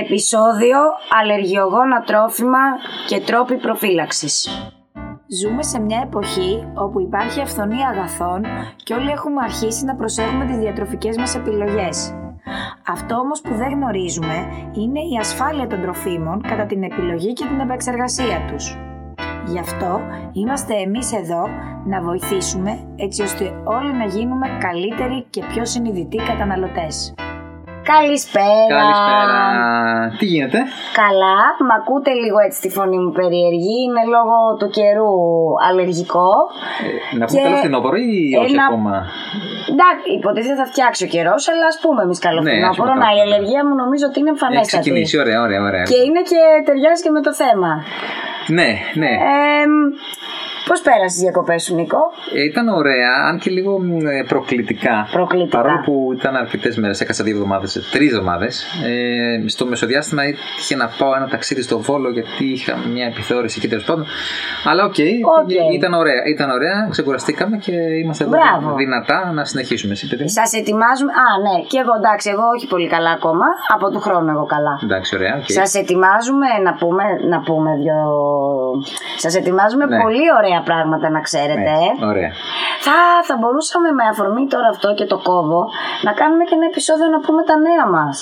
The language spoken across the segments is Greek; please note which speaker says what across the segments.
Speaker 1: Επισόδιο Αλλεργιογόνα τρόφιμα και τρόποι προφύλαξης. Ζούμε σε μια εποχή όπου υπάρχει αυθονία αγαθών και όλοι έχουμε αρχίσει να προσέχουμε τις διατροφικές μας επιλογές. Αυτό όμως που δεν γνωρίζουμε είναι η ασφάλεια των τροφίμων κατά την επιλογή και την επεξεργασία τους. Γι' αυτό είμαστε εμείς εδώ να βοηθήσουμε έτσι ώστε όλοι να γίνουμε καλύτεροι και πιο συνειδητοί καταναλωτές. Καλησπέρα.
Speaker 2: Καλησπέρα. Τι γίνεται;
Speaker 1: Καλά, μ' ακούτε λίγο έτσι τη φωνή μου περίεργη; Είναι λόγω του καιρού αλλεργικό.
Speaker 2: Ε, να πούμε
Speaker 1: Και
Speaker 2: καλό φθινόπωρο ή όχι
Speaker 1: ένα-
Speaker 2: ακόμα;
Speaker 1: Εντάξει, υποτίθεται θα φτιάξει ο καιρός, αλλά ας πούμε εμείς καλό
Speaker 2: Ναι, ας
Speaker 1: φθινόπωρο.
Speaker 2: πούμε
Speaker 1: Να,
Speaker 2: καλό
Speaker 1: η
Speaker 2: φθινόπωρο.
Speaker 1: αλλεργία μου νομίζω ότι είναι
Speaker 2: Έχει
Speaker 1: εμφανέστατη.
Speaker 2: ξεκινήσει, ωραία, ωραία, ωραία.
Speaker 1: Και είναι και ταιριάζει και με το θέμα.
Speaker 2: Ναι, ναι.
Speaker 1: Ε, Πώς πέρασες τις διακοπές σου, Νίκο;
Speaker 2: Ε, ήταν ωραία, αν και λίγο μ, ε, προκλητικά.
Speaker 1: Προκλητικά.
Speaker 2: Παρόλο που ήταν αρκετές μέρες, έκανα δύο εβδομάδες, τρεις εβδομάδες. Ε, στο μεσοδιάστημα είχε να πάω ένα ταξίδι στο Βόλο γιατί είχα μια επιθεώρηση εκεί τέλος πάντων. Αλλά ok,
Speaker 1: Ok.
Speaker 2: ήταν ωραία. Ήταν ωραία, ξεκουραστήκαμε και είμαστε εδώ
Speaker 1: Μπράβο.
Speaker 2: δυνατά να συνεχίσουμε. Εσύ, παιδί. μου;
Speaker 1: Σας ετοιμάζουμε. Α, ναι, και εγώ εντάξει, εγώ όχι πολύ καλά ακόμα. Από του χρόνου εγώ καλά.
Speaker 2: Εντάξει, ωραία. οκ.
Speaker 1: Σας ετοιμάζουμε να πούμε, να πούμε δυο... Σας ετοιμάζουμε
Speaker 2: Ναι.
Speaker 1: πολύ ωραία πράγματα να ξέρετε.
Speaker 2: Έτσι,
Speaker 1: ε.
Speaker 2: ωραία.
Speaker 1: Θα, θα μπορούσαμε με αφορμή τώρα αυτό και το κόβω να κάνουμε και ένα επεισόδιο να πούμε τα νέα μας.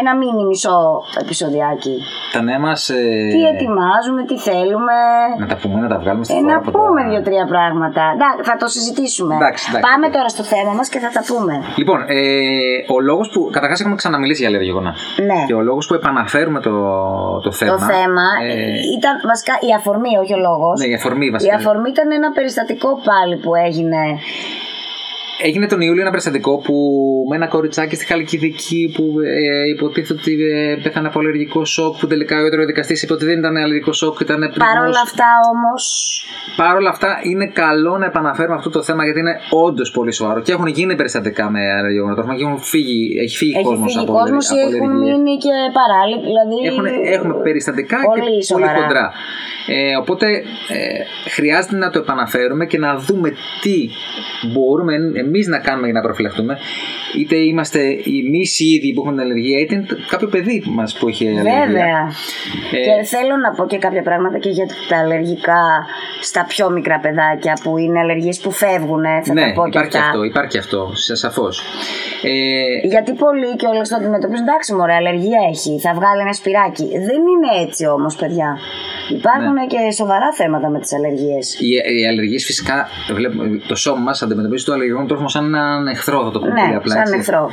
Speaker 1: Ένα μίνι μισό επεισοδιάκι.
Speaker 2: Τα νέα μας.
Speaker 1: Τι ετοιμάζουμε, τι θέλουμε.
Speaker 2: Να τα πούμε, να τα βγάλουμε στη
Speaker 1: Ε,
Speaker 2: φορά
Speaker 1: να
Speaker 2: από
Speaker 1: πούμε
Speaker 2: τώρα.
Speaker 1: δύο-τρία πράγματα. Εντάξει, θα το συζητήσουμε.
Speaker 2: Εντάξει, εντάξει.
Speaker 1: Πάμε τώρα στο θέμα μας και θα τα πούμε.
Speaker 2: Λοιπόν, ε, ο λόγος που. Καταρχάς, έχουμε ξαναμιλήσει για αλλεργιογόνα.
Speaker 1: Ναι.
Speaker 2: Και ο λόγος που επαναφέρουμε το, το θέμα.
Speaker 1: Το θέμα
Speaker 2: ε,
Speaker 1: ήταν βασικά η αφορμή, όχι ο λόγος.
Speaker 2: ναι, η αφορμή
Speaker 1: Η
Speaker 2: βασικά.
Speaker 1: αφορμή ήταν ένα περιστατικό πάλι που έγινε.
Speaker 2: Έγινε τον Ιούλιο ένα περιστατικό που με ένα κοριτσάκι στη Χαλκιδική που ε, υποτίθεται ότι ε, πέθανε από αλλεργικό σοκ. Που τελικά ο ιατροδικαστή είπε ότι δεν ήταν αλλεργικό σοκ, ήταν
Speaker 1: Παρ' όλα
Speaker 2: πνιγμός.
Speaker 1: αυτά όμω.
Speaker 2: Παρ' όλα αυτά, είναι καλό να επαναφέρουμε αυτό το θέμα γιατί είναι όντως πολύ σοβαρό. Και έχουν γίνει περιστατικά με αλλεργιογόνα τρόφιμα και έχουν φύγει, έχει φύγει
Speaker 1: Έχει
Speaker 2: κόσμος
Speaker 1: φύγει
Speaker 2: από,
Speaker 1: κόσμος ή
Speaker 2: από
Speaker 1: έχουν
Speaker 2: αλλεργίες.
Speaker 1: μείνει και παράλληλοι. Δηλαδή.
Speaker 2: Έχουν, έχουμε περιστατικά
Speaker 1: πολύ
Speaker 2: και πολύ
Speaker 1: σοβαρά.
Speaker 2: χοντρά. Ε, οπότε ε, χρειάζεται να το επαναφέρουμε και να δούμε τι μπορούμε εμείς να κάνουμε για να προφυλαχτούμε. Είτε είμαστε εμεί οι ίδιοι που έχουμε την αλλεργία, είτε είναι κάποιο παιδί μας που έχει αλλεργία.
Speaker 1: Βέβαια.
Speaker 2: Ε,
Speaker 1: Και θέλω να πω και κάποια πράγματα και για τα αλλεργικά στα πιο μικρά παιδάκια που είναι αλλεργίες που φεύγουν. Θα
Speaker 2: ναι,
Speaker 1: τα πω και
Speaker 2: υπάρχει
Speaker 1: αυτά.
Speaker 2: αυτό, υπάρχει αυτό, σαφώς. Ε,
Speaker 1: Γιατί πολλοί και όλα το αντιμετωπίζουν. Εντάξει, μωρέ, αλλεργία έχει. Θα βγάλει ένα σπυράκι. Δεν είναι έτσι όμως, παιδιά. Υπάρχουν
Speaker 2: Ναι.
Speaker 1: και σοβαρά θέματα με τις αλλεργίες.
Speaker 2: οι, οι αλλεργίες φυσικά, βλέπουμε, το σώμα μας αντιμετωπίζει το αλλεργικό τρόφιμο σαν έναν εχθρό, θα το πούμε πολύ
Speaker 1: Ναι,
Speaker 2: απλά.
Speaker 1: σαν
Speaker 2: έτσι.
Speaker 1: εχθρό.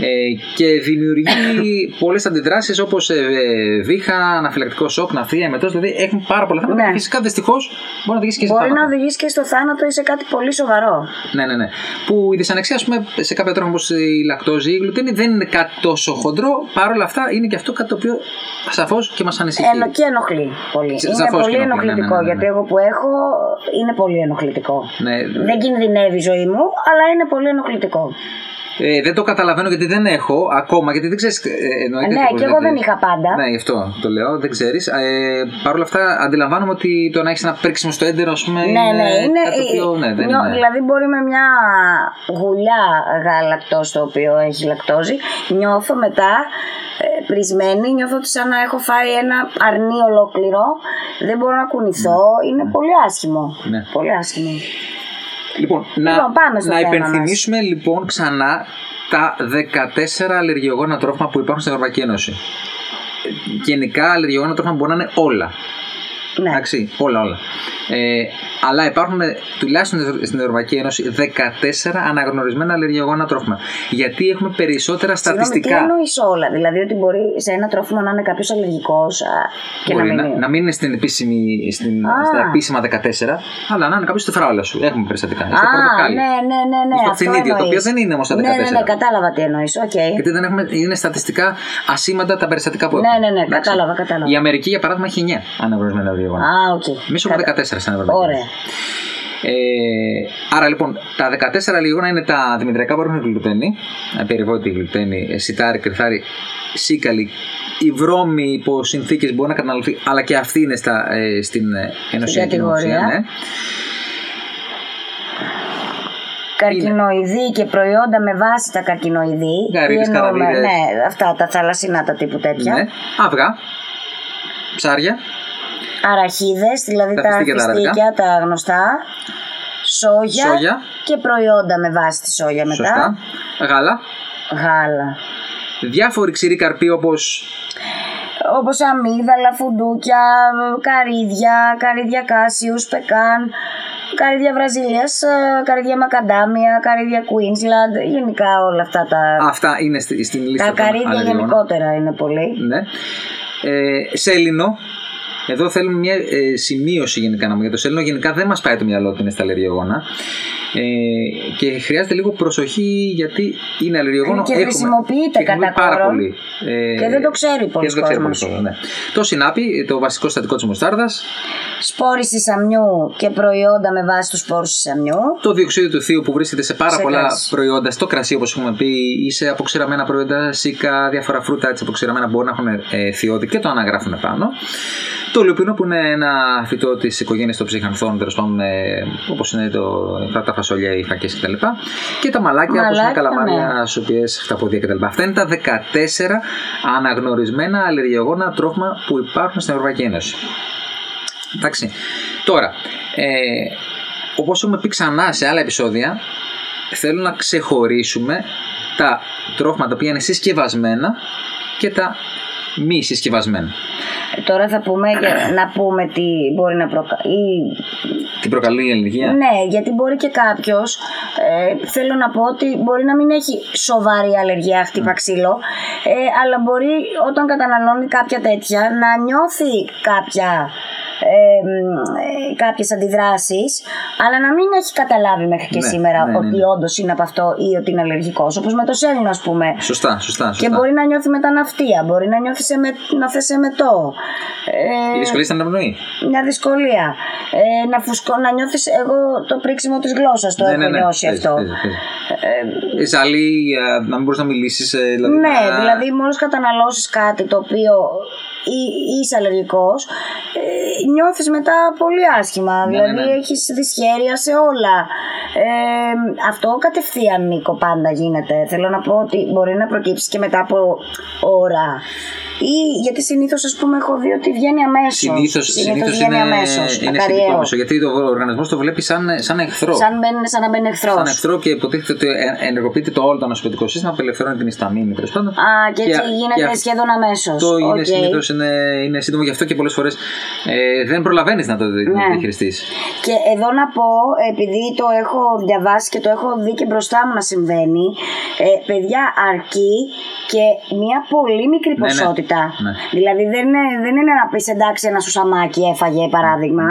Speaker 2: Ε, και δημιουργεί πολλές αντιδράσεις όπως ε, ε, βήχα, αναφυλακτικό σοκ, ναυτία, εμετό. Δηλαδή έχουν πάρα πολλά θέματα.
Speaker 1: Ναι.
Speaker 2: Και φυσικά δυστυχώς μπορεί να οδηγήσει και σε
Speaker 1: Μπορεί να
Speaker 2: θάνατο.
Speaker 1: οδηγήσει και στο θάνατο ή σε κάτι πολύ σοβαρό.
Speaker 2: Ναι, ναι, ναι. Που η δυσανεξία, ας πούμε, σε κάποια τρόφιμα όπως η λακτόζη ή η γλουτένη δεν είναι κάτι τόσο χοντρό. Παρ' όλα αυτά είναι και αυτό κάτι το οποίο σαφώς και μας ανησυχεί.
Speaker 1: Ενο, και ενοχλεί πολύ.
Speaker 2: Σε-
Speaker 1: είναι
Speaker 2: σαφώς
Speaker 1: πολύ
Speaker 2: και ενοχλεί, ναι,
Speaker 1: ενοχλητικό.
Speaker 2: ναι, ναι, ναι.
Speaker 1: Γιατί εγώ που έχω είναι πολύ ενοχλητικό.
Speaker 2: Ναι,
Speaker 1: Δεν κινδυνεύει η ζωή μου, αλλά είναι πολύ ενοχλητικό.
Speaker 2: Ε, δεν το καταλαβαίνω γιατί δεν έχω ακόμα, γιατί δεν ξέρεις. Ε, εννοείται
Speaker 1: ναι,
Speaker 2: τι μπορεί
Speaker 1: και
Speaker 2: να
Speaker 1: εγώ
Speaker 2: δεις.
Speaker 1: δεν είχα πάντα.
Speaker 2: Ναι, γι' αυτό το λέω, δεν ξέρεις. Ε, Παρ' όλα αυτά, αντιλαμβάνομαι ότι το να έχεις ένα πρίξιμο στο έντερο, ας πούμε.
Speaker 1: Ναι, ναι, είναι.
Speaker 2: κάτι το οποίο, ναι, δεν
Speaker 1: νιώ-
Speaker 2: είναι.
Speaker 1: Δηλαδή, μπορεί με μια γουλιά γαλακτός το οποίο έχει λακτόζη, νιώθω μετά ε, πρισμένη, νιώθω ότι σαν να έχω φάει ένα αρνί ολόκληρο. Δεν μπορώ να κουνηθώ. Είναι πολύ άσχημο.
Speaker 2: Ναι.
Speaker 1: Πολύ άσχημο.
Speaker 2: Λοιπόν, να,
Speaker 1: Λοιπόν, πάμε στο
Speaker 2: να
Speaker 1: θέμα
Speaker 2: υπενθυμίσουμε λοιπόν ξανά τα 14 αλλεργιογόνα τρόφιμα που υπάρχουν στην Ευρωπαϊκή Ένωση. Ε, Γενικά, αλλεργιογόνα τρόφιμα μπορεί να είναι όλα.
Speaker 1: Ναι.
Speaker 2: Εντάξει, όλα, όλα. Ε, αλλά υπάρχουν ε, τουλάχιστον στην Ευρωπαϊκή Ένωση 14 αναγνωρισμένα αλλεργιογόνα τρόφιμα. Γιατί έχουμε περισσότερα
Speaker 1: Συγγνώμη, τι
Speaker 2: στατιστικά.
Speaker 1: εννοείς όλα; Δηλαδή ότι μπορεί σε ένα τρόφιμο να είναι κάποιος αλλεργικός και
Speaker 2: Μπορεί
Speaker 1: να μην
Speaker 2: να,
Speaker 1: είναι.
Speaker 2: να μην είναι στην επίσημη, στην,
Speaker 1: Α.
Speaker 2: στα επίσημα 14, αλλά να είναι κάποιος στη φράουλα σου. Έχουμε περιστατικά. Στο
Speaker 1: Α,
Speaker 2: πορτοκάλι.
Speaker 1: ναι, ναι, ναι, ναι.
Speaker 2: Στο ακτινίδιο, το οποίο
Speaker 1: εννοείς.
Speaker 2: δεν είναι όμως στα 14.
Speaker 1: Ναι, ναι, ναι, κατάλαβα τι εννοείς. Οκ.
Speaker 2: Γιατί δεν έχουμε, είναι στατιστικά ασήμαντα τα περιστατικά που
Speaker 1: Ναι,
Speaker 2: έχουμε.
Speaker 1: ναι, ναι,
Speaker 2: Εντάξει.
Speaker 1: κατάλαβα, κατάλαβα.
Speaker 2: Η Αμερική, για παράδειγμα, έχει 9 αναγνωρισμένα αλλεργιογόνα.
Speaker 1: Α, οκ.
Speaker 2: Εμείς έχουμε
Speaker 1: Κατα-
Speaker 2: 14 στην Ευρωπαϊκή.
Speaker 1: Ωραία.
Speaker 2: Ε, άρα λοιπόν, τα 14 αλλεργιογόνα είναι τα δημητριακά που έχουν γλουτένη, ε, περιβόητη γλουτένη, ε, σιτάρι, κριθάρι, σίκαλη, η βρώμη υπό συνθήκες μπορεί να καταναλωθεί, αλλά και αυτή είναι στα, ε, στην ε, ενωσιακή
Speaker 1: κατηγορία.
Speaker 2: νομοθεσία, ναι.
Speaker 1: καρκινοειδή και προϊόντα με βάση τα καρκινοειδή.
Speaker 2: Γαρίδες,
Speaker 1: εννοούμε,
Speaker 2: καραβίδες.
Speaker 1: Ναι, αυτά τα θαλασσινά τα τύπου τέτοια.
Speaker 2: Ναι. Αυγά. Ψάρια.
Speaker 1: Αραχίδες, δηλαδή
Speaker 2: Τα
Speaker 1: τα,
Speaker 2: φιστίκια τα
Speaker 1: φιστίκια, τα γνωστά. Σόγια,
Speaker 2: Σόγια.
Speaker 1: και προϊόντα με βάση τη σόγια μετά.
Speaker 2: Σωστά. Γάλα.
Speaker 1: Γάλα.
Speaker 2: Διάφοροι ξηροί καρποί όπως
Speaker 1: Όπως αμύδαλα, φουντούκια, καρύδια, καρύδια κάσιους, πεκάν, καρύδια Βραζιλίας, ε, καρύδια Μακαντάμια, καρύδια Queensland, γενικά όλα αυτά τα...
Speaker 2: αυτά είναι στη- στην λίστα
Speaker 1: τα
Speaker 2: των
Speaker 1: καρύδια
Speaker 2: αλλεργιών.
Speaker 1: γενικότερα είναι πολύ.
Speaker 2: Ναι. Ε, σέλινο. Εδώ θέλουμε μια ε, σημείωση γενικά να πούμε για το σέλινο. Γενικά δεν μας πάει το μυαλό ότι είναι στα αλλεργιογόνα. Ε, και χρειάζεται λίγο προσοχή γιατί είναι αλλεργιογόνο.
Speaker 1: Και
Speaker 2: Έχουμε-
Speaker 1: χρησιμοποιείται
Speaker 2: και
Speaker 1: κατά
Speaker 2: χρησιμοποιείται πάρα
Speaker 1: κόρον.
Speaker 2: πολύ. Ε,
Speaker 1: Και δεν το ξέρει
Speaker 2: και
Speaker 1: πολλοί
Speaker 2: δεν το ξέρει
Speaker 1: κόσμος.
Speaker 2: πολλοί κόσμος, ναι. Το συνάπι, το βασικό συστατικό της μουστάρδας.
Speaker 1: Σπόρηση σαμιού και προϊόντα με βάση τους σπόρους του σαμιού.
Speaker 2: Το διοξείδιο του θείου που βρίσκεται σε πάρα
Speaker 1: Σε
Speaker 2: πολλά
Speaker 1: κρασί.
Speaker 2: προϊόντα, στο κρασί όπως έχουμε πει, ή σε αποξηραμένα προϊόντα, σίκα, διάφορα φρούτα έτσι αποξηραμένα μπορεί να έχουν ε, θειώδη και το αναγράφουν πάνω. Το λupino που είναι ένα φυτό της οικογένειας των ψυχανθών, τέλος πάντων, όπως είναι το, αυτά τα φασολιά, οι φακές κτλ. Και τα μαλάκια, όπως είναι
Speaker 1: Μαλάκια,
Speaker 2: καλαμάρια,
Speaker 1: ναι.
Speaker 2: σουπιέ, χταποδία κτλ. Αυτά είναι τα 14 αναγνωρισμένα αλλεργιογόνα τρόφιμα που υπάρχουν στην Ευρωπαϊκή Ένωση. Εντάξει. Τώρα, ε, όπως έχουμε πει ξανά σε άλλα επεισόδια, θέλω να ξεχωρίσουμε τα τρόφιμα τα οποία είναι συσκευασμένα και τα μη συσκευασμένα.
Speaker 1: Ε, Τώρα θα πούμε, για- να πούμε τι μπορεί να προκαλεί.
Speaker 2: Τι προκαλεί η αλλεργία.
Speaker 1: Ναι, γιατί μπορεί και κάποιος. Ε, θέλω να πω ότι μπορεί να μην έχει σοβαρή αλλεργία, χτύπα ξύλο, ε, αλλά μπορεί όταν καταναλώνει κάποια τέτοια να νιώθει κάποια. Ε, μ, ε, κάποιες αντιδράσεις αλλά να μην έχει καταλάβει μέχρι και
Speaker 2: Ναι,
Speaker 1: σήμερα
Speaker 2: ναι, ναι,
Speaker 1: ότι
Speaker 2: ναι.
Speaker 1: όντως είναι από αυτό ή ότι είναι αλλεργικός όπως με το σέλινο ας πούμε
Speaker 2: Σωστά, σωστά. σωστά.
Speaker 1: και μπορεί να νιώθει μεταναυτία μπορεί να νιώθει σε με, να θες μετό ε,
Speaker 2: Η δυσκολία στην αναπνοή.
Speaker 1: μια δυσκολία. Ε, να, φουσκώ, να νιώθεις εγώ το πρίξιμο της γλώσσας το έχω νιώσει
Speaker 2: παίζει,
Speaker 1: αυτό.
Speaker 2: παίζει, παίζει. Ε, Ζαλή, ε, να μην μπορείς να μιλήσεις. Δηλαδή
Speaker 1: ναι,
Speaker 2: να-
Speaker 1: δηλαδή μόλις καταναλώσεις κάτι το οποίο ή- είσαι αλλεργικός ε, νιώθεις μετά πολύ άσχημα.
Speaker 2: Ναι,
Speaker 1: δηλαδή
Speaker 2: ναι, ναι.
Speaker 1: έχεις δυσχέρεια σε όλα. Ε, αυτό κατευθείαν Νίκο πάντα γίνεται. Θέλω να πω ότι μπορεί να προκύψει και μετά από ώρα. Ή γιατί συνήθως, ας πούμε, έχω δει ότι βγαίνει αμέσως.
Speaker 2: Συνήθως
Speaker 1: βγαίνει
Speaker 2: είναι,
Speaker 1: αμέσως.
Speaker 2: είναι σχετικό άμεσο, γιατί το οργανισμός το βλέπει σαν, σαν εχθρό.
Speaker 1: Σαν, μπαίνει, σαν να μπαίνει εχθρός.
Speaker 2: Σαν εχθρό και υποτίθεται ότι ε- ενεργοποιείται το όλο το ανασωπητικό σύστημα, απελευθερώνει την ισταμίνη τέλος πάντων.
Speaker 1: Α, και έτσι γίνεται
Speaker 2: αυτό
Speaker 1: σχεδόν αμέσως.
Speaker 2: Αυτό είναι συνήθως είναι, είναι σύντομο, γι' αυτό και πολλές φορές ε, δεν προλαβαίνεις να το δι-
Speaker 1: Ναι.
Speaker 2: διαχειριστείς.
Speaker 1: Και εδώ να πω, επειδή το έχω διαβάσει και το έχω δει και μπροστά μου να συμβαίνει, ε, παιδιά αρκεί και μια πολύ μικρή
Speaker 2: Ναι, ναι.
Speaker 1: ποσότητα.
Speaker 2: Ναι.
Speaker 1: Δηλαδή δεν είναι, δεν είναι να πεις εντάξει ένα σουσαμάκι έφαγε παράδειγμα.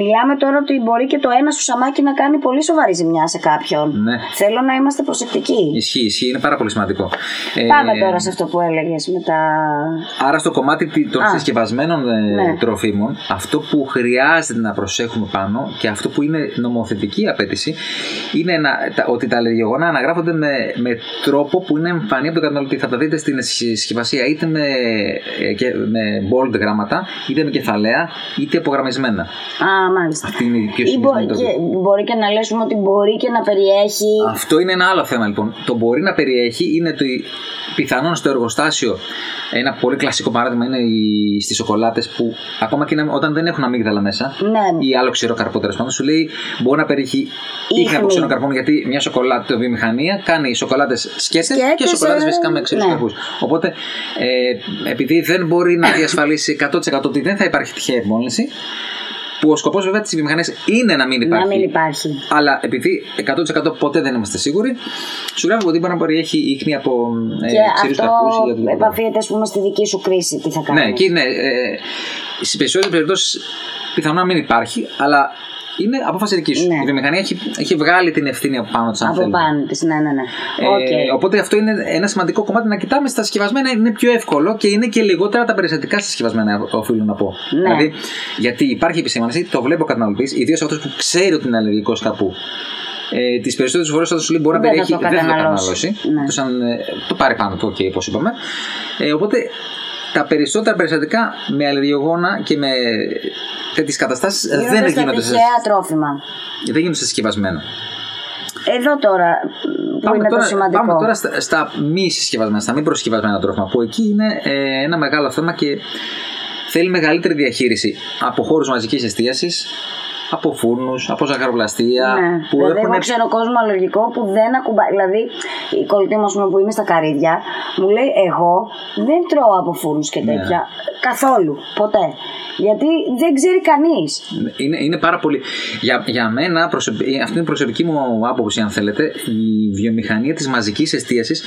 Speaker 1: Μιλάμε τώρα ότι μπορεί και το ένα σουσαμάκι να κάνει πολύ σοβαρή ζημιά σε κάποιον.
Speaker 2: Ναι.
Speaker 1: Θέλω να είμαστε προσεκτικοί.
Speaker 2: Ισχύει, ισχύει, είναι πάρα πολύ σημαντικό. Ε,
Speaker 1: Πάμε τώρα σε αυτό που έλεγες με τα.
Speaker 2: Άρα στο κομμάτι τη- των
Speaker 1: Α.
Speaker 2: συσκευασμένων ε,
Speaker 1: Ναι.
Speaker 2: τροφίμων, αυτό που χρειάζεται να προσέχουμε πάνω και αυτό που είναι νομοθετική απέτηση είναι να, τα- ότι τα αλλεργιογόνα αναγράφονται με, με τρόπο που είναι εμφανή από τον καταναλωτή. Θα τα δείτε στην συσκευασία είτε με, ε, και, με bold γράμματα, είτε με κεφαλαία, είτε απογραμμισμένα.
Speaker 1: Α, μάλιστα.
Speaker 2: Αυτή είναι η πιο
Speaker 1: Ή μπο-
Speaker 2: συνηθισμένη τροφή.
Speaker 1: και μπορεί και να λέσουμε ότι μπορεί και να περιέχει.
Speaker 2: Αυτό είναι ένα άλλο θέμα λοιπόν. Το μπορεί να περιέχει είναι το πιθανόν στο εργοστάσιο. Ένα πολύ κλασικό παράδειγμα είναι οι, στις σοκολάτες που ακόμα και να- όταν δεν έχουν αμύγδαλα μέσα
Speaker 1: Ναι,
Speaker 2: ή άλλο ξηρό καρπό τέλος πάντων, σου λέει μπορεί να περιέχει ίχνη από
Speaker 1: Ίχνη.
Speaker 2: ξηρό καρπών γιατί μια σοκολάτα βιομηχανία κάνει σοκολάτες σκέτε και
Speaker 1: Σκέτες,
Speaker 2: σοκολάτες
Speaker 1: ε,
Speaker 2: φυσικά με ξηρού
Speaker 1: ναι.
Speaker 2: καρπούς. Οπότε ε, επειδή δεν μπορεί να διασφαλίσει 100% ότι δεν θα υπάρχει τυχαία επιμόλυνση, που ο σκοπός βέβαια της βιομηχανίας είναι να μην υπάρχει.
Speaker 1: να μην υπάρχει.
Speaker 2: Αλλά επειδή 100% ποτέ δεν είμαστε σίγουροι, σου γράφει ότι μπορεί να περιέχει ίχνη από ε,
Speaker 1: και
Speaker 2: ξηρούς
Speaker 1: αυτό
Speaker 2: καρπούς ή οτιδήποτε.
Speaker 1: επαφίεται, ας πούμε, στη δική σου κρίση. Τι θα κάνεις.
Speaker 2: Ναι, εκεί ναι. Ε, Στι περισσότερες περιπτώσεις πιθανόν να μην υπάρχει, αλλά είναι απόφαση δικής σου.
Speaker 1: Ναι.
Speaker 2: Η βιομηχανία έχει, έχει βγάλει την ευθύνη από πάνω της, αν
Speaker 1: Από
Speaker 2: θέλει.
Speaker 1: πάνω της, ναι, ναι, ναι.
Speaker 2: Ε,
Speaker 1: Οκ.
Speaker 2: Οπότε αυτό είναι ένα σημαντικό κομμάτι να κοιτάμε στα συσκευασμένα. Είναι πιο εύκολο και είναι και λιγότερα τα περιστατικά στα συσκευασμένα, οφείλω να πω.
Speaker 1: Ναι.
Speaker 2: Δηλαδή, γιατί υπάρχει επισήμανση, το βλέπει ο καταναλωτής, ιδίως αυτός που ξέρει ότι είναι αλλεργικός κάπου. Ε, τις περισσότερες φορές όταν σου λέει μπορεί να
Speaker 1: Δεν θα
Speaker 2: περιέχει,
Speaker 1: το
Speaker 2: δεν θα το
Speaker 1: καταναλώσει.
Speaker 2: καταναλώσει.
Speaker 1: Ναι.
Speaker 2: Εκτός αν, ε, το πάρει πάνω του, OK, όπως είπαμε. Ε, οπότε τα περισσότερα περιστατικά με αλλεργιογόνα και με τέτοιες καταστάσεις
Speaker 1: Γίνονται
Speaker 2: δεν
Speaker 1: στα
Speaker 2: γίνονται, σε,
Speaker 1: τυχαία τρόφιμα.
Speaker 2: δεν γίνονται σε συσκευασμένο.
Speaker 1: Εδώ τώρα που
Speaker 2: Πάμε
Speaker 1: είναι
Speaker 2: τώρα,
Speaker 1: το σημαντικό.
Speaker 2: πάμε τώρα στα, στα μη συσκευασμένα, στα μη προσκευασμένα τρόφιμα, που εκεί είναι ε, ένα μεγάλο θέμα και θέλει μεγαλύτερη διαχείριση από χώρους μαζικής εστίασης, από φούρνους, από ζαχαροπλαστεία.
Speaker 1: Ναι.
Speaker 2: που
Speaker 1: δηλαδή,
Speaker 2: έχουν
Speaker 1: εγώ ξέρω κόσμο αλλεργικό που δεν ακουμπάει. Δηλαδή, η κολλητή μου, ας πούμε, που είναι στα καρύδια, μου λέει: Εγώ δεν τρώω από φούρνους και
Speaker 2: Ναι.
Speaker 1: τέτοια. Καθόλου. Ποτέ. Γιατί δεν ξέρει κανείς.
Speaker 2: Είναι, είναι πάρα πολύ. Για, για μένα, προσωπ- ε, αυτή είναι η προσωπική μου άποψη, αν θέλετε, η βιομηχανία της μαζικής εστίασης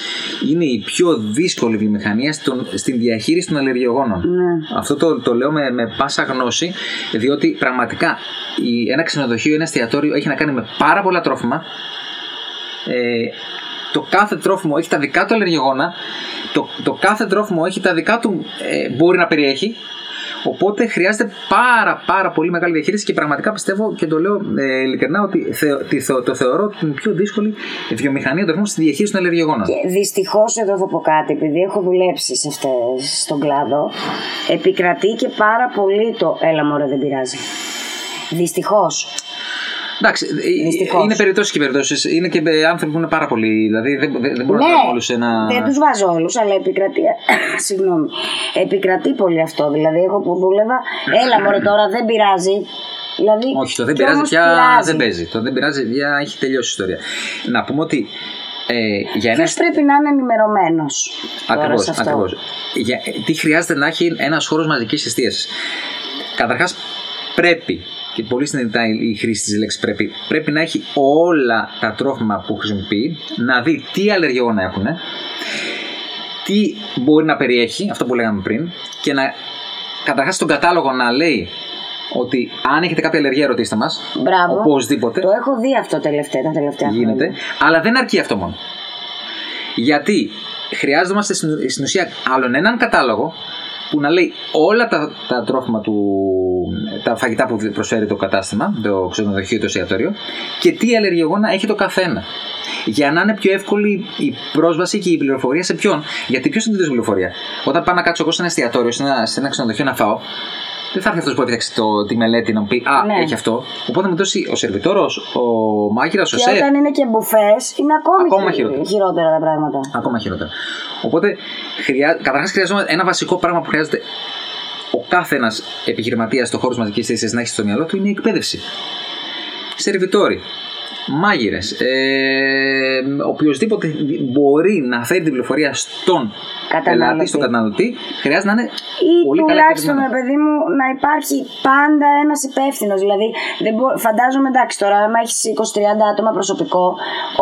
Speaker 2: είναι η πιο δύσκολη βιομηχανία στον, στην διαχείριση των αλλεργιογόνων.
Speaker 1: Ναι.
Speaker 2: Αυτό το, το λέω με, με πάσα γνώση, διότι πραγματικά η, ένα ξενοδοχείο, ένα εστιατόριο έχει να κάνει με πάρα πολλά τρόφιμα. Ε, το κάθε τρόφιμο έχει τα δικά του αλλεργιογόνα. Το, το κάθε τρόφιμο έχει τα δικά του ε, μπορεί να περιέχει. Οπότε χρειάζεται πάρα πάρα πολύ μεγάλη διαχείριση και πραγματικά πιστεύω και το λέω ε, ειλικρινά ότι θε- τη θε- το θεωρώ την πιο δύσκολη βιομηχανία τροφίμων στη διαχείριση των αλλεργιογόνων.
Speaker 1: Και δυστυχώς εδώ θα πω κάτι, επειδή έχω δουλέψει σε αυτές, στον κλάδο, επικρατεί και πάρα πολύ το έλα μωρέ δεν πειράζει. Δυστυχώς.
Speaker 2: Εντάξει, ε,
Speaker 1: Δυστυχώς.
Speaker 2: είναι περιπτώσει και περιπτώσει. Είναι και ε, άνθρωποι που είναι πάρα πολύ. Δηλαδή δεν, δεν, δεν μπορώ να
Speaker 1: Ναι,
Speaker 2: κάνω όλους σε ένα.
Speaker 1: δεν τους βάζω όλους, αλλά επικρατεί. Συγγνώμη. Επικρατεί πολύ αυτό. Δηλαδή, εγώ που δούλευα, έλα μωρέ τώρα δεν πειράζει. Δηλαδή,
Speaker 2: Όχι, το δεν
Speaker 1: κι
Speaker 2: πειράζει
Speaker 1: όμως
Speaker 2: πια
Speaker 1: πειράζει.
Speaker 2: δεν παίζει. Το δεν πειράζει πια έχει τελειώσει η ιστορία. Να πούμε ότι ε, για ένα.
Speaker 1: Ποιος πρέπει να είναι ενημερωμένος.
Speaker 2: Ακριβώς. Ακριβώς. Για, τι χρειάζεται να έχει ένας χώρος μαζικής εστίασης. Καταρχάς, πρέπει και πολύ συνειδητά η η χρήση της λέξης πρέπει, πρέπει να έχει όλα τα τρόφιμα που χρησιμοποιεί, να δει τι αλλεργιογόνα έχουν, τι μπορεί να περιέχει, αυτό που λέγαμε πριν, και να καταρχάς στον κατάλογο να λέει ότι αν έχετε κάποια αλλεργία, ρωτήστε μας.
Speaker 1: Μπράβο.
Speaker 2: Οπωσδήποτε
Speaker 1: Το έχω δει αυτό τελευταία, τα τελευταία
Speaker 2: γίνεται.
Speaker 1: χρόνια.
Speaker 2: Αλλά δεν αρκεί αυτό μόνο. Γιατί χρειάζομαστε στην στην ουσία άλλον έναν κατάλογο που να λέει όλα τα, τα τρόφιμα του, τα φαγητά που προσφέρει το κατάστημα, το ξενοδοχείο, το εστιατόριο και τι αλλεργιογόνα έχει το καθένα. Για να είναι πιο εύκολη η πρόσβαση και η πληροφορία σε ποιον. Γιατί ποιος είναι την πληροφορία; Όταν πάω να κάτσω εγώ σε ένα εστιατόριο, σε ένα, σε ένα ξενοδοχείο να φάω, δεν θα έρθει αυτός που έφτιαξε το, τη μελέτη να μου πει Α,
Speaker 1: Ναι.
Speaker 2: έχει αυτό. Οπότε μου δώσει ο σερβιτόρος, ο μάγειρας, ο
Speaker 1: Και
Speaker 2: σεφ.
Speaker 1: όταν είναι και μπουφές, είναι ακόμη,
Speaker 2: Ακόμα
Speaker 1: χει-
Speaker 2: χειρότερα.
Speaker 1: χειρότερα τα πράγματα.
Speaker 2: Ακόμα χειρότερα. Οπότε, χρειά... καταρχάς, χρειαζόμαστε ένα βασικό πράγμα που χρειάζεται ο κάθε ένα επιχειρηματίας στον χώρο της μαζικής εστίασης να έχει στο μυαλό του είναι η εκπαίδευση. Σερβιτόροι, μάγειρες, ε, οποιοδήποτε μπορεί να φέρει την πληροφορία στον
Speaker 1: Καταναλωτή.
Speaker 2: Πελάτη, στον καταναλωτή, χρειάζεται να είναι
Speaker 1: Ή
Speaker 2: πολύ καλά
Speaker 1: τουλάχιστον,
Speaker 2: εκπαιδευμένο.
Speaker 1: ρε παιδί μου, να υπάρχει πάντα ένας υπεύθυνος. Δηλαδή, δεν μπο- φαντάζομαι εντάξει τώρα, άμα έχεις 20-30 άτομα προσωπικό,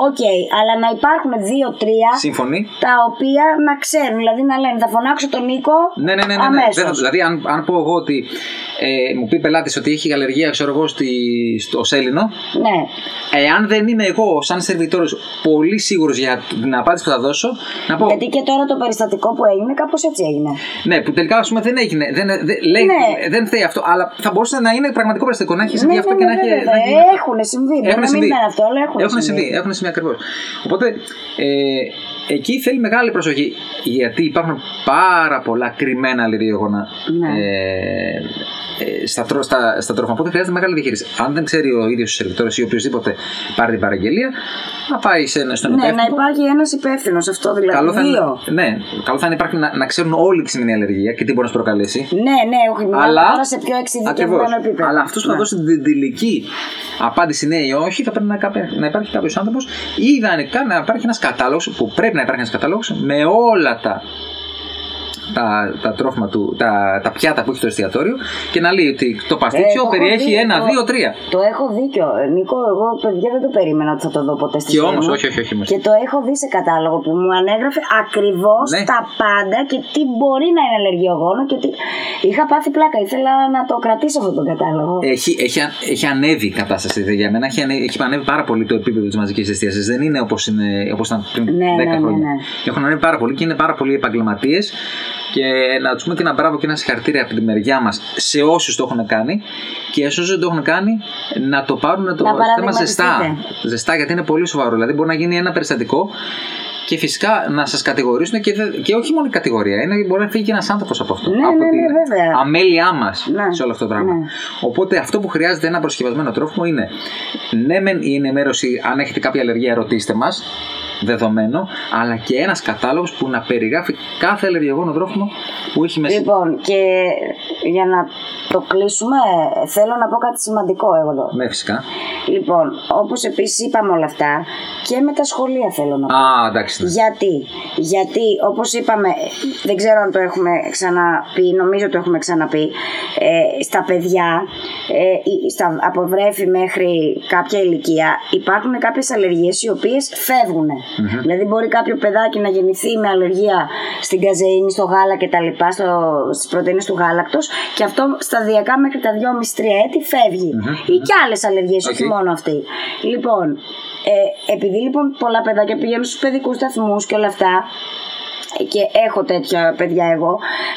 Speaker 1: οκ, αλλά να υπάρχουν 2-3
Speaker 2: Σύμφωνοι.
Speaker 1: τα οποία να ξέρουν. Δηλαδή να λένε, θα φωνάξω τον Νίκο
Speaker 2: Ναι, ναι, ναι. ναι, ναι.
Speaker 1: αμέσως.
Speaker 2: Δεν θα- δηλαδή, αν, αν πω εγώ ότι ε, μου πει πελάτης ότι έχει αλλεργία, ξέρω εγώ, στη, στο σέλινο,
Speaker 1: Ναι.
Speaker 2: Εάν δεν είμαι εγώ, σαν σερβιτόρο, πολύ σίγουρος για την απάντηση που θα δώσω, να πω.
Speaker 1: Γιατί και τώρα το περιστατικό που έγινε, κάπως έτσι έγινε.
Speaker 2: Ναι, που τελικά ας πούμε, δεν έγινε. Δεν, δεν, λέει,
Speaker 1: Ναι.
Speaker 2: δεν φταίει αυτό, αλλά θα μπορούσε να είναι πραγματικό περιστατικό. Να έχει συμβεί
Speaker 1: ναι,
Speaker 2: αυτό
Speaker 1: ναι,
Speaker 2: και
Speaker 1: ναι,
Speaker 2: να έχει.
Speaker 1: βέβαια.
Speaker 2: να έχει γίνει αυτό.
Speaker 1: Έχουν συμβεί. Μπορεί
Speaker 2: Έχουν
Speaker 1: να μην
Speaker 2: συμβεί.
Speaker 1: ήταν αυτό, αλλά έχουν,
Speaker 2: Έχουν συμβεί, έχουν συμβεί ακριβώς. Οπότε ε, εκεί θέλει μεγάλη προσοχή γιατί υπάρχουν πάρα πολλά κρυμμένα αλλεργιογόνα
Speaker 1: Ναι.
Speaker 2: ε, ε, στα, τρό- στα, στα τρόφιμα. Οπότε χρειάζεται μεγάλη διαχείριση. Αν δεν ξέρει ο ίδιος ο σερβιτόρος ή οποιοδήποτε πάρει την παραγγελία, να πάει σε ένα στον
Speaker 1: Ναι,
Speaker 2: υπεύθυνο.
Speaker 1: να υπάρχει ένας υπεύθυνος αυτό δηλαδή.
Speaker 2: Καλό θα,
Speaker 1: Δύο.
Speaker 2: είναι, ναι, καλό θα είναι υπάρχει να, να ξέρουν όλοι τη σημερινή αλλεργία και τι μπορεί να σου προκαλέσει.
Speaker 1: Ναι, ναι, όχι. Μιλάμε
Speaker 2: Αλλά,
Speaker 1: τώρα σε πιο εξειδικευμένο
Speaker 2: ακριβώς.
Speaker 1: επίπεδο.
Speaker 2: αλλά αυτός που θα
Speaker 1: Ναι.
Speaker 2: δώσει την τελική απάντηση ναι ή όχι, θα πρέπει να, κάπε- να υπάρχει κάποιος άνθρωπος. Ή ιδανικά να υπάρχει ένας κατάλογος που πρέπει να υπάρχει ένας κατάλογος με όλα τα, τα, τα τρόφιμα του, τα, τα πιάτα που έχει το εστιατόριο και να λέει ότι το παστίτσιο
Speaker 1: Ε, το έχω
Speaker 2: περιέχει
Speaker 1: δει,
Speaker 2: ένα,
Speaker 1: το-
Speaker 2: δύο, τρία.
Speaker 1: Το έχω δίκιο. Νίκο, εγώ παιδιά δεν το περίμενα ότι θα το δω ποτέ στη
Speaker 2: Και
Speaker 1: ζωή
Speaker 2: όμως,
Speaker 1: μου.
Speaker 2: όχι, όχι, όχι, μες.
Speaker 1: Και το έχω δει σε κατάλογο που μου ανέγραφε ακριβώς
Speaker 2: Ναι.
Speaker 1: τα πάντα και τι μπορεί να είναι αλλεργιογόνο και τι. Είχα πάθει πλάκα. Ήθελα να το κρατήσω αυτό τον κατάλογο.
Speaker 2: Έχει, έχει, αν- έχει ανέβει η κατάσταση δηλαδή, για μένα. Έχει, ανέβει, έχει ανέβει πάρα πολύ το επίπεδο της μαζικής εστίασης. Δεν είναι όπως ήταν πριν
Speaker 1: Ναι,
Speaker 2: 10
Speaker 1: ναι, ναι,
Speaker 2: χρόνια.
Speaker 1: ναι.
Speaker 2: Έχουν ανέβει πάρα πολύ και είναι πάρα πολλοί επαγγελματίες. Και να τους πούμε και ένα μπράβο και ένα συγχαρητήρια από τη μεριά μας σε όσους το έχουν κάνει και σε όσους δεν το έχουν κάνει να το πάρουν το
Speaker 1: Να
Speaker 2: θέμα
Speaker 1: παραδειγματιστείτε.
Speaker 2: ζεστά. Ζεστά γιατί είναι πολύ σοβαρό. Δηλαδή μπορεί να γίνει ένα περιστατικό και φυσικά να σας κατηγορήσουν και, δε- και όχι μόνο η κατηγορία. Είναι, μπορεί να φύγει και ένας άνθρωπος από αυτό.
Speaker 1: Ναι,
Speaker 2: από
Speaker 1: ναι, ναι,
Speaker 2: την
Speaker 1: βέβαια.
Speaker 2: αμέλειά μας
Speaker 1: Ναι,
Speaker 2: σε όλο αυτό το πράγμα.
Speaker 1: ναι.
Speaker 2: Οπότε αυτό που χρειάζεται ένα προσκευασμένο τρόφιμο είναι ναι, μεν η ενημέρωση, αν έχετε κάποια αλλεργία, ρωτήστε μας. Δεδομένο, αλλά και ένας κατάλογος που να περιγράφει κάθε αλλεργιογόνο τρόφιμο που έχει μέσα.
Speaker 1: Λοιπόν, και για να το κλείσουμε, θέλω να πω κάτι σημαντικό εγώ εδώ.
Speaker 2: Ναι, φυσικά.
Speaker 1: Λοιπόν, όπως επίσης είπαμε όλα αυτά, και με τα σχολεία θέλω να πω.
Speaker 2: Α, εντάξει. ναι.
Speaker 1: Γιατί, γιατί όπως είπαμε, δεν ξέρω αν το έχουμε ξαναπεί, νομίζω το έχουμε ξαναπεί, ε, στα παιδιά, ε, ή στα, από βρέφη μέχρι κάποια ηλικία, υπάρχουν κάποιες αλλεργίες οι οποίες φεύγουν. Δηλαδή μπορεί κάποιο παιδάκι να γεννηθεί με αλλεργία στην καζεΐνη, στο γάλα και τα λοιπά, στο, στις πρωτεΐνες του γάλακτος και αυτό σταδιακά μέχρι τα 2,5-3 έτη φεύγει Ή και άλλες αλλεργίες, όχι
Speaker 2: Οκ.
Speaker 1: μόνο αυτή. Λοιπόν, ε, επειδή λοιπόν πολλά παιδάκια πηγαίνουν στους παιδικούς σταθμούς και όλα αυτά, και έχω τέτοια παιδιά εγώ,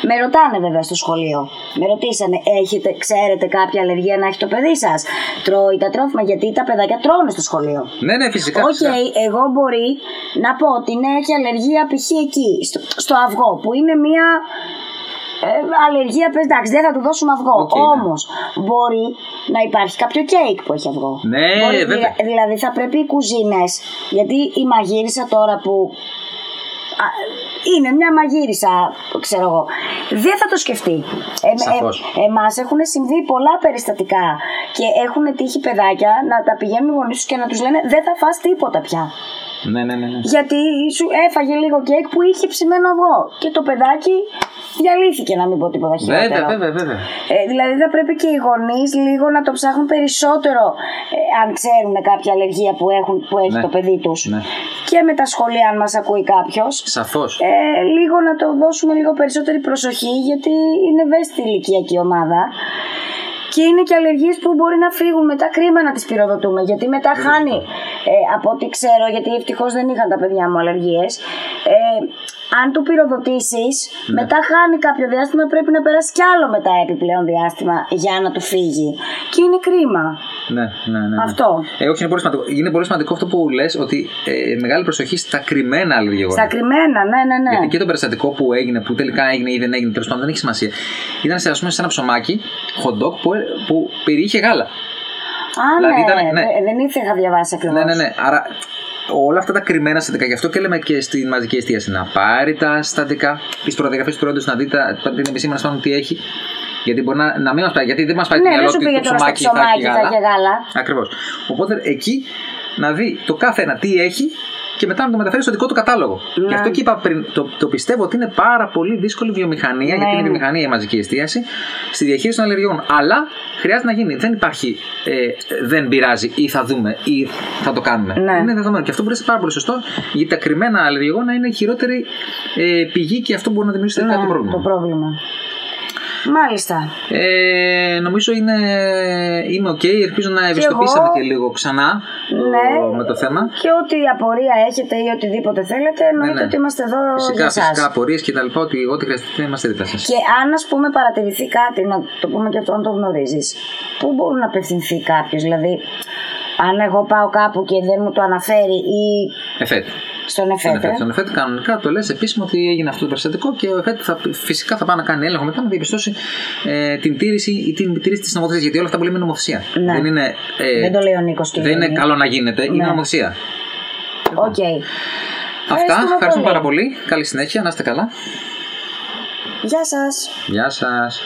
Speaker 1: με ρωτάνε βέβαια στο σχολείο. Με ρωτήσανε, έχετε, ξέρετε κάποια αλλεργία να έχει το παιδί σας; Τρώει τα τρόφιμα, γιατί τα παιδάκια τρώνε στο σχολείο.
Speaker 2: Ναι, ναι, φυσικά.
Speaker 1: Οκ,
Speaker 2: φυσικά.
Speaker 1: εγώ μπορεί να πω ότι ναι, έχει αλλεργία π.χ. εκεί, στο, στο αυγό, που είναι μία ε, αλλεργία, πες εντάξει, δεν θα του δώσουμε αυγό.
Speaker 2: Οκ, ναι.
Speaker 1: Όμως μπορεί να υπάρχει κάποιο κέικ που έχει αυγό.
Speaker 2: Ναι,
Speaker 1: Μπορεί,
Speaker 2: βέβαια.
Speaker 1: δηλα- δηλαδή θα πρέπει οι κουζίνες, γιατί η μαγείρισα τώρα που α, είναι μια μαγείρισα, ξέρω εγώ. Δεν θα το σκεφτεί. Ε,
Speaker 2: Σαφώς.
Speaker 1: Εμάς έχουν συμβεί πολλά περιστατικά και έχουν τύχει παιδάκια να τα πηγαίνουν οι γονείς τους και να τους λένε Δεν θα φας τίποτα πια.
Speaker 2: Ναι, ναι, ναι. ναι.
Speaker 1: Γιατί σου έφαγε λίγο κέικ που είχε ψημένο αυγό. Και το παιδάκι διαλύθηκε, να μην πω τίποτα χειρότερο.
Speaker 2: Βέβαια, βέβαια, βέβαια.
Speaker 1: Ε, δηλαδή θα πρέπει και οι γονείς λίγο να το ψάχνουν περισσότερο ε, αν ξέρουν κάποια αλλεργία που, έχουν, που έχει
Speaker 2: Ναι.
Speaker 1: το παιδί τους.
Speaker 2: Ναι.
Speaker 1: Και με τα σχολεία, αν μας ακούει κάποιος.
Speaker 2: Σαφώς.
Speaker 1: Ε, λίγο να το δώσουμε λίγο περισσότερη προσοχή γιατί είναι ευαίσθητη η ηλικιακή ομάδα. Και είναι και αλλεργίες που μπορεί να φύγουν μετά κρίμα να τις πυροδοτούμε. Γιατί μετά χάνει, ε, από ό,τι ξέρω, γιατί ευτυχώς δεν είχαν τα παιδιά μου αλλεργίες. Ε, αν του πυροδοτήσεις,
Speaker 2: Ναι.
Speaker 1: μετά χάνει κάποιο διάστημα, πρέπει να περάσει κι άλλο μετά επιπλέον διάστημα για να του φύγει. Και είναι κρίμα.
Speaker 2: Ναι, ναι, ναι, ναι.
Speaker 1: Αυτό.
Speaker 2: Ε, όχι, είναι πολύ σημαντικό. Είναι πολύ σημαντικό αυτό που λες ότι ε, μεγάλη προσοχή στα κρυμμένα αλλεργιογόνα.
Speaker 1: Στα κρυμμένα, ναι, ναι, ναι.
Speaker 2: Γιατί και το περιστατικό που έγινε, που τελικά έγινε ή δεν έγινε, τέλος πάντων δεν έχει σημασία. Ήταν σε, ας πούμε, σε ένα ψωμάκι, hot dog, που, που περιείχε γάλα.
Speaker 1: Α,
Speaker 2: δηλαδή
Speaker 1: ναι,
Speaker 2: ήταν- ναι.
Speaker 1: ε, δεν ήρθε, είχα διαβάσει ακριβώς.
Speaker 2: Ναι, ναι, ναι. Άρα όλα αυτά τα κρυμμένα συστατικά. Γι' αυτό και λέμε και στη μαζική εστίαση να πάρει τα συστατικά, τις προδιαγραφές του προϊόντο, να δει τα, την επισήμανση πάνω τι έχει. Γιατί μπορεί να, να μην μας πάει, γιατί δεν μας πάει
Speaker 1: Ναι,
Speaker 2: το
Speaker 1: δεν
Speaker 2: μυαλό
Speaker 1: σου
Speaker 2: ότι
Speaker 1: πήγε
Speaker 2: το
Speaker 1: τώρα στο
Speaker 2: ψωμάκι θα
Speaker 1: ψωμάκι
Speaker 2: έχει
Speaker 1: θα έχει
Speaker 2: γάλα.
Speaker 1: γάλα.
Speaker 2: Ακριβώς. Οπότε εκεί να δει το κάθε ένα τι έχει και μετά να το μεταφέρεις στο δικό του κατάλογο.
Speaker 1: Ναι.
Speaker 2: Γι' αυτό και είπα πριν, το, το πιστεύω ότι είναι πάρα πολύ δύσκολη βιομηχανία, γιατί είναι
Speaker 1: ναι.
Speaker 2: βιομηχανία η μαζική εστίαση, στη διαχείριση των αλλεργιών. Αλλά χρειάζεται να γίνει. Δεν υπάρχει ε, δεν πειράζει ή θα δούμε ή θα το κάνουμε.
Speaker 1: Ναι.
Speaker 2: Είναι δεδομένο. Και αυτό μπορεί να είναι πάρα πολύ σωστό, γιατί τα κρυμμένα αλλεργιογόνα είναι η χειρότερη ε, πηγή και αυτό μπορεί να δημιουργήσει τελικά το πρόβλημα.
Speaker 1: Ναι, Το πρόβλημα. Μάλιστα.
Speaker 2: Ε, νομίζω είναι, είμαι οκ. Ελπίζω να ευαισθητοποιήσαμε
Speaker 1: εγώ.
Speaker 2: και λίγο ξανά το,
Speaker 1: Ναι.
Speaker 2: με το θέμα.
Speaker 1: Και ό,τι απορία έχετε ή οτιδήποτε θέλετε, εννοείται
Speaker 2: ναι.
Speaker 1: ότι είμαστε εδώ
Speaker 2: Φυσικά,
Speaker 1: για εσάς.
Speaker 2: φυσικά απορίες και τα λοιπά, ότι ό,τι χρειαστείτε είμαστε δίπλα σας.
Speaker 1: Και αν ας πούμε παρατηρηθεί κάτι, να το πούμε και αυτό αν το γνωρίζεις, πού μπορεί να απευθυνθεί κάποιος, δηλαδή αν εγώ πάω κάπου και δεν μου το αναφέρει ή
Speaker 2: ΕΦΕΤ.
Speaker 1: Στον ΕΦΕΤ.
Speaker 2: Στον ΕΦΕΤ κανονικά το λες επίσημο ότι έγινε αυτό το περιστατικό και ο ΕΦΕΤ θα, φυσικά θα πάει να κάνει έλεγχο μετά να διαπιστώσει ε, την τήρηση ή τη μη τήρηση της νομοθεσίας. Γιατί όλα αυτά που λέμε είναι νομοθεσία.
Speaker 1: Ναι.
Speaker 2: Δεν είναι, ε,
Speaker 1: Δεν το λέει ο Νίκος και
Speaker 2: δεν είναι
Speaker 1: γίνει.
Speaker 2: καλό να γίνεται, είναι
Speaker 1: Ναι.
Speaker 2: νομοθεσία.
Speaker 1: Οκ.
Speaker 2: Αυτά. Ευχαριστούμε
Speaker 1: πολύ.
Speaker 2: πάρα πολύ. Καλή συνέχεια. Να είστε καλά.
Speaker 1: Γεια σας.
Speaker 2: Γεια σας.